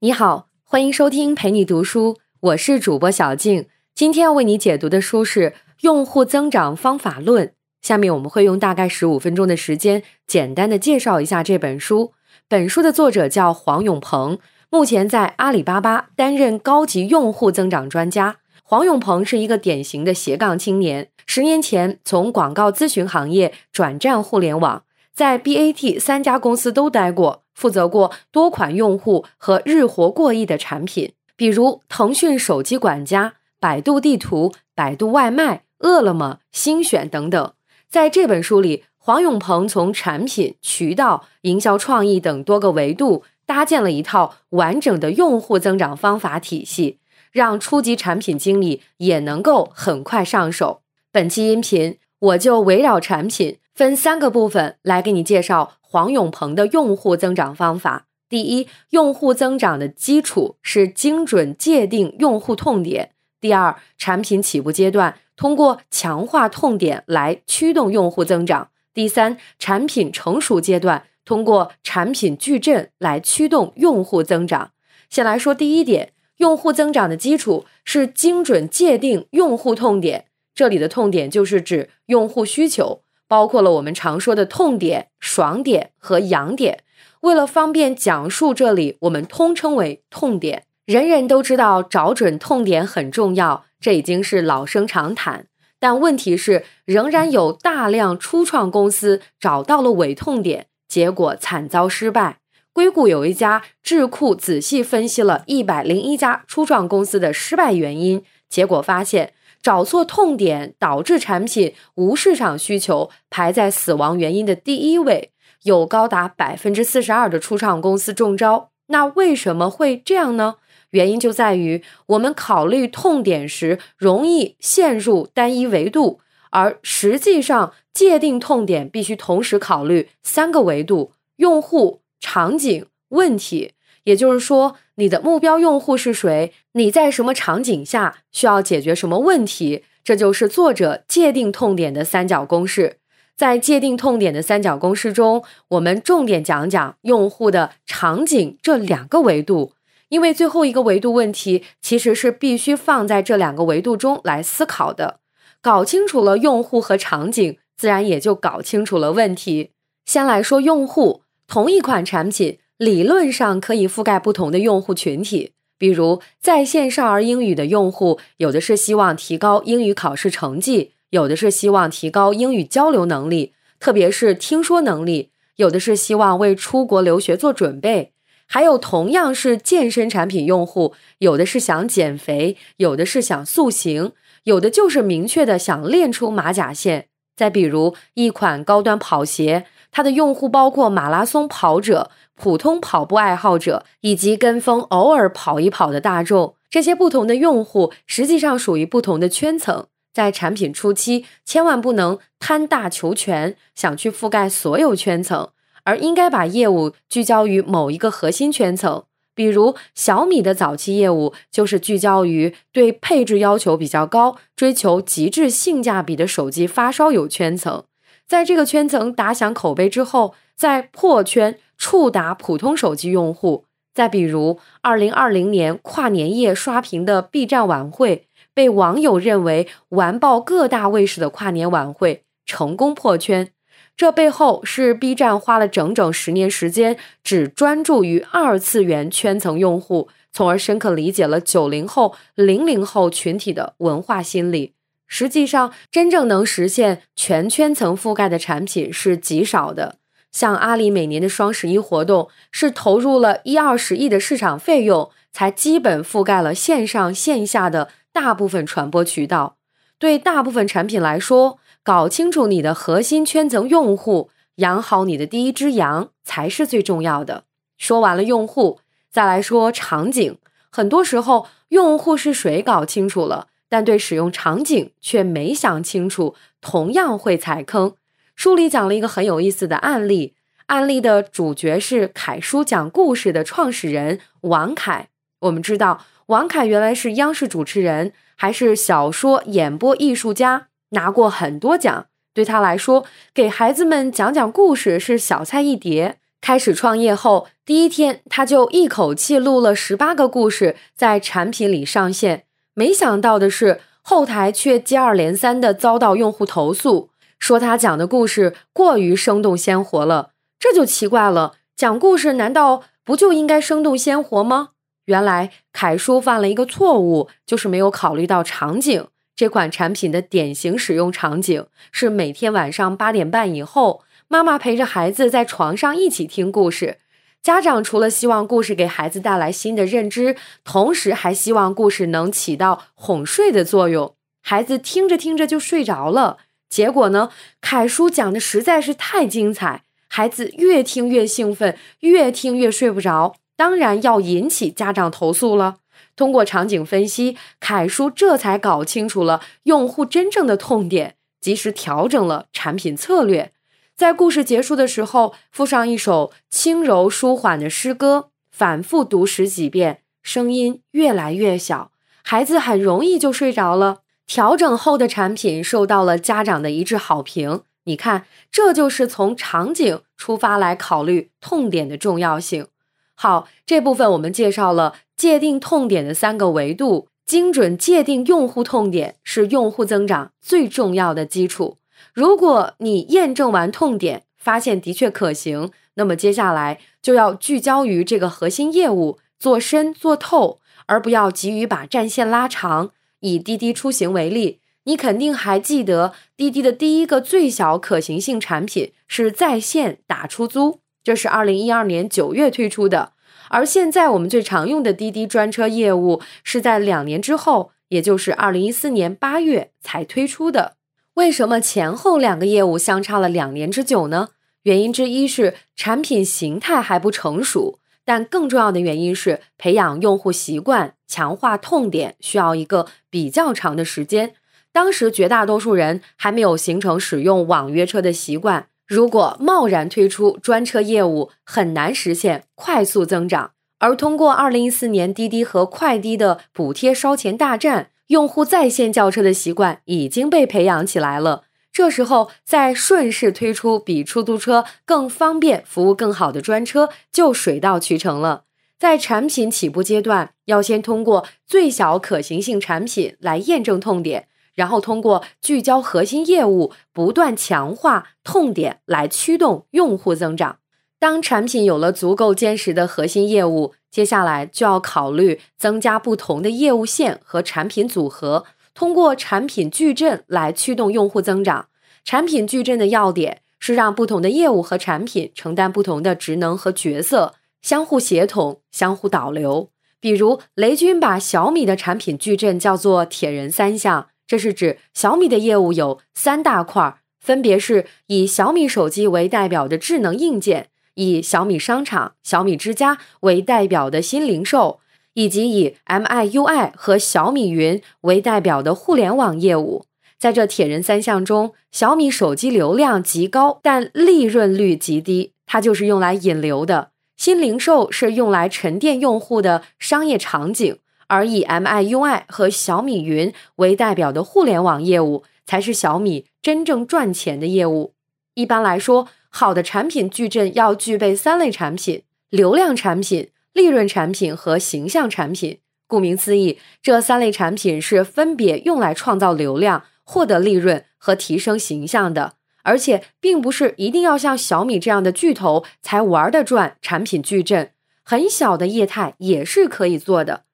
你好，欢迎收听陪你读书，我是主播小静。今天要为你解读的书是《用户增长方法论》。下面我们会用大概十五分钟的时间，简单的介绍一下这本书。本书的作者叫黄永鹏，目前在阿里巴巴担任高级用户增长专家。黄永鹏是一个典型的斜杠青年，十年前从广告咨询行业转战互联网，在 BAT 三家公司都待过，负责过多款用户和日活过亿的产品，比如腾讯手机管家、百度地图、百度外卖、饿了么、星选等等。在这本书里，黄永鹏从产品、渠道、营销创意等多个维度搭建了一套完整的用户增长方法体系。让初级产品经理也能够很快上手。本期音频我就围绕产品分三个部分来给你介绍黄永鹏的用户增长方法。第一，用户增长的基础是精准界定用户痛点。第二，产品起步阶段通过强化痛点来驱动用户增长。第三，产品成熟阶段通过产品矩阵来驱动用户增长。先来说第一点。用户增长的基础是精准界定用户痛点，这里的痛点就是指用户需求，包括了我们常说的痛点、爽点和痒点。为了方便讲述，这里我们通称为痛点。人人都知道找准痛点很重要，这已经是老生常谈。但问题是，仍然有大量初创公司找到了伪痛点，结果惨遭失败。硅谷有一家智库仔细分析了一百零一家初创公司的失败原因，结果发现找错痛点导致产品无市场需求，排在死亡原因的第一位，有高达百分之四十二的初创公司中招。那为什么会这样呢？原因就在于我们考虑痛点时容易陷入单一维度，而实际上界定痛点必须同时考虑三个维度：用户。场景问题，也就是说，你的目标用户是谁？你在什么场景下需要解决什么问题？这就是作者界定痛点的三角公式。在界定痛点的三角公式中，我们重点讲讲用户的场景这两个维度，因为最后一个维度问题其实是必须放在这两个维度中来思考的。搞清楚了用户和场景，自然也就搞清楚了问题。先来说用户。同一款产品理论上可以覆盖不同的用户群体，比如在线少儿英语的用户，有的是希望提高英语考试成绩，有的是希望提高英语交流能力，特别是听说能力；有的是希望为出国留学做准备；还有同样是健身产品用户，有的是想减肥，有的是想塑形，有的就是明确的想练出马甲线。再比如一款高端跑鞋。它的用户包括马拉松跑者、普通跑步爱好者以及跟风偶尔跑一跑的大众。这些不同的用户实际上属于不同的圈层。在产品初期，千万不能贪大求全，想去覆盖所有圈层，而应该把业务聚焦于某一个核心圈层。比如小米的早期业务就是聚焦于对配置要求比较高、追求极致性价比的手机发烧友圈层。在这个圈层打响口碑之后，再破圈触达普通手机用户。再比如，二零二零年跨年夜刷屏的 B 站晚会，被网友认为完爆各大卫视的跨年晚会，成功破圈。这背后是 B 站花了整整十年时间，只专注于二次元圈层用户，从而深刻理解了九零后、零零后群体的文化心理。实际上，真正能实现全圈层覆盖的产品是极少的。像阿里每年的双十一活动，是投入了一二十亿的市场费用，才基本覆盖了线上线下的大部分传播渠道。对大部分产品来说，搞清楚你的核心圈层用户，养好你的第一只羊，才是最重要的。说完了用户，再来说场景。很多时候，用户是谁搞清楚了。但对使用场景却没想清楚，同样会踩坑。书里讲了一个很有意思的案例，案例的主角是凯叔讲故事的创始人王凯。我们知道，王凯原来是央视主持人，还是小说演播艺术家，拿过很多奖。对他来说，给孩子们讲讲故事是小菜一碟。开始创业后，第一天他就一口气录了十八个故事在产品里上线。没想到的是，后台却接二连三的遭到用户投诉，说他讲的故事过于生动鲜活了。这就奇怪了，讲故事难道不就应该生动鲜活吗？原来凯叔犯了一个错误，就是没有考虑到场景。这款产品的典型使用场景是每天晚上八点半以后，妈妈陪着孩子在床上一起听故事。家长除了希望故事给孩子带来新的认知，同时还希望故事能起到哄睡的作用。孩子听着听着就睡着了，结果呢，凯叔讲的实在是太精彩，孩子越听越兴奋，越听越睡不着，当然要引起家长投诉了。通过场景分析，凯叔这才搞清楚了用户真正的痛点，及时调整了产品策略。在故事结束的时候，附上一首轻柔舒缓的诗歌，反复读十几遍，声音越来越小，孩子很容易就睡着了。调整后的产品受到了家长的一致好评。你看，这就是从场景出发来考虑痛点的重要性。好，这部分我们介绍了界定痛点的三个维度，精准界定用户痛点是用户增长最重要的基础。如果你验证完痛点，发现的确可行，那么接下来就要聚焦于这个核心业务，做深做透，而不要急于把战线拉长。以滴滴出行为例，你肯定还记得滴滴的第一个最小可行性产品是在线打出租。这是二零一二年九月推出的，而现在我们最常用的滴滴专车业务是在两年之后，也就是二零一四年八月才推出的。为什么前后两个业务相差了两年之久呢？原因之一是产品形态还不成熟，但更重要的原因是培养用户习惯、强化痛点需要一个比较长的时间。当时绝大多数人还没有形成使用网约车的习惯。如果贸然推出专车业务，很难实现快速增长。而通过二零一四年滴滴和快滴的补贴烧钱大战，用户在线叫车的习惯已经被培养起来了。这时候再顺势推出比出租车更方便、服务更好的专车，就水到渠成了。在产品起步阶段，要先通过最小可行性产品来验证痛点。然后通过聚焦核心业务，不断强化痛点来驱动用户增长。当产品有了足够坚实的核心业务，接下来就要考虑增加不同的业务线和产品组合，通过产品矩阵来驱动用户增长。产品矩阵的要点是让不同的业务和产品承担不同的职能和角色，相互协同、相互导流。比如雷军把小米的产品矩阵叫做“铁人三项”。这是指小米的业务有三大块，分别是以小米手机为代表的智能硬件，以小米商场、小米之家为代表的新零售，以及以 MIUI 和小米云为代表的互联网业务。在这铁人三项中，小米手机流量极高，但利润率极低，它就是用来引流的；新零售是用来沉淀用户的商业场景。而以 MIUI 和小米云为代表的互联网业务，才是小米真正赚钱的业务。一般来说，好的产品矩阵要具备三类产品：流量产品、利润产品和形象产品。顾名思义，这三类产品是分别用来创造流量、获得利润和提升形象的。而且，并不是一定要像小米这样的巨头才玩得转产品矩阵，很小的业态也是可以做的。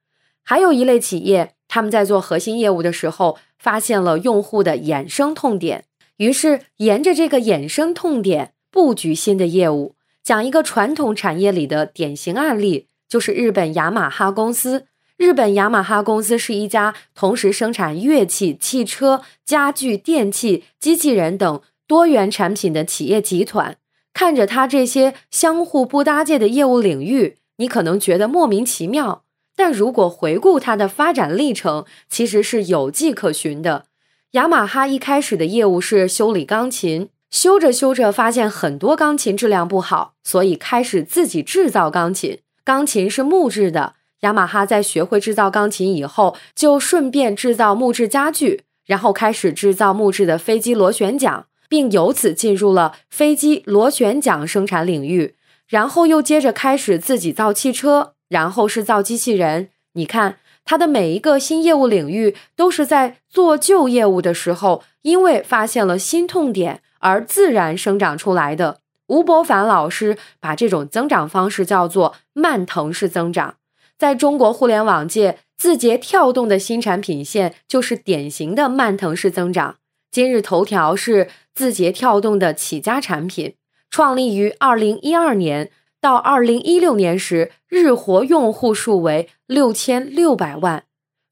还有一类企业，他们在做核心业务的时候，发现了用户的衍生痛点，于是沿着这个衍生痛点布局新的业务。讲一个传统产业里的典型案例，就是日本雅马哈公司。日本雅马哈公司是一家同时生产乐器、汽车、家具、电器、机器人等多元产品的企业集团。看着它这些相互不搭界的业务领域，你可能觉得莫名其妙。但如果回顾它的发展历程，其实是有迹可循的。雅马哈一开始的业务是修理钢琴，修着修着发现很多钢琴质量不好，所以开始自己制造钢琴。钢琴是木质的，雅马哈在学会制造钢琴以后，就顺便制造木质家具，然后开始制造木质的飞机螺旋桨，并由此进入了飞机螺旋桨生产领域。然后又接着开始自己造汽车，然后是造机器人。你看，他的每一个新业务领域都是在做旧业务的时候，因为发现了新痛点而自然生长出来的。吴伯凡老师把这种增长方式叫做慢腾式增长。在中国互联网界，字节跳动的新产品线就是典型的慢腾式增长。今日头条是字节跳动的起家产品，创立于二零一二年，到二零一六年时，日活用户数为六千六百万，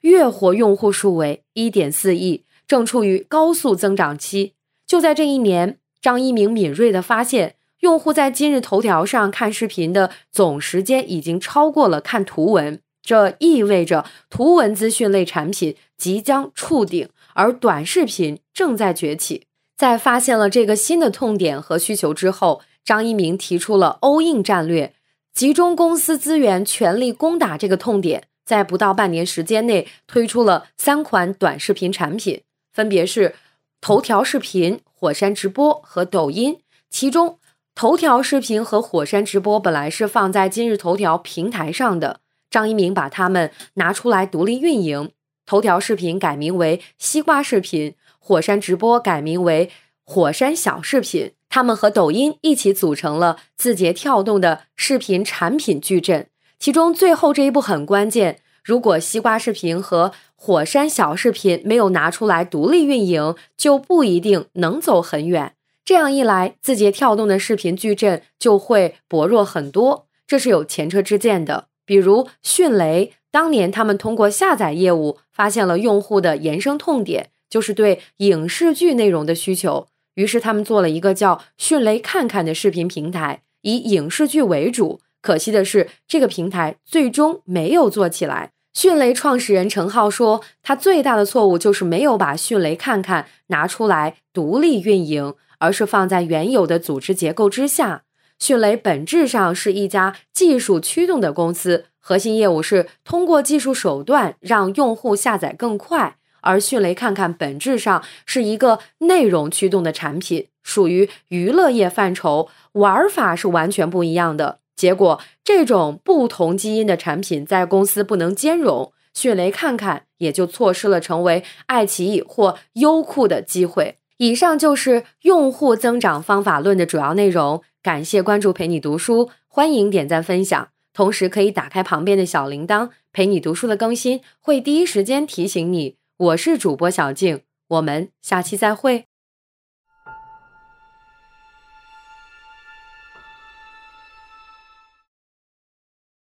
月活用户数为一点四亿，正处于高速增长期。就在这一年，张一鸣敏锐地发现。用户在今日头条上看视频的总时间已经超过了看图文，这意味着图文资讯类产品即将触顶，而短视频正在崛起。在发现了这个新的痛点和需求之后，张一鸣提出了 “all in” 战略，集中公司资源，全力攻打这个痛点。在不到半年时间内，推出了三款短视频产品，分别是头条视频、火山直播和抖音，其中。头条视频和火山直播本来是放在今日头条平台上的，张一鸣把它们拿出来独立运营。头条视频改名为西瓜视频，火山直播改名为火山小视频。他们和抖音一起组成了字节跳动的视频产品矩阵。其中最后这一步很关键，如果西瓜视频和火山小视频没有拿出来独立运营，就不一定能走很远。这样一来，字节跳动的视频矩阵就会薄弱很多，这是有前车之鉴的。比如迅雷，当年他们通过下载业务发现了用户的延伸痛点，就是对影视剧内容的需求，于是他们做了一个叫迅雷看看的视频平台，以影视剧为主。可惜的是，这个平台最终没有做起来。迅雷创始人陈浩说，他最大的错误就是没有把迅雷看看拿出来独立运营。而是放在原有的组织结构之下。迅雷本质上是一家技术驱动的公司，核心业务是通过技术手段让用户下载更快。而迅雷看看本质上是一个内容驱动的产品，属于娱乐业范畴，玩法是完全不一样的。结果，这种不同基因的产品在公司不能兼容，迅雷看看也就错失了成为爱奇艺或优酷的机会。以上就是用户增长方法论的主要内容。感谢关注陪你读书，欢迎点赞分享，同时可以打开旁边的小铃铛，陪你读书的更新会第一时间提醒你。我是主播小静，我们下期再会。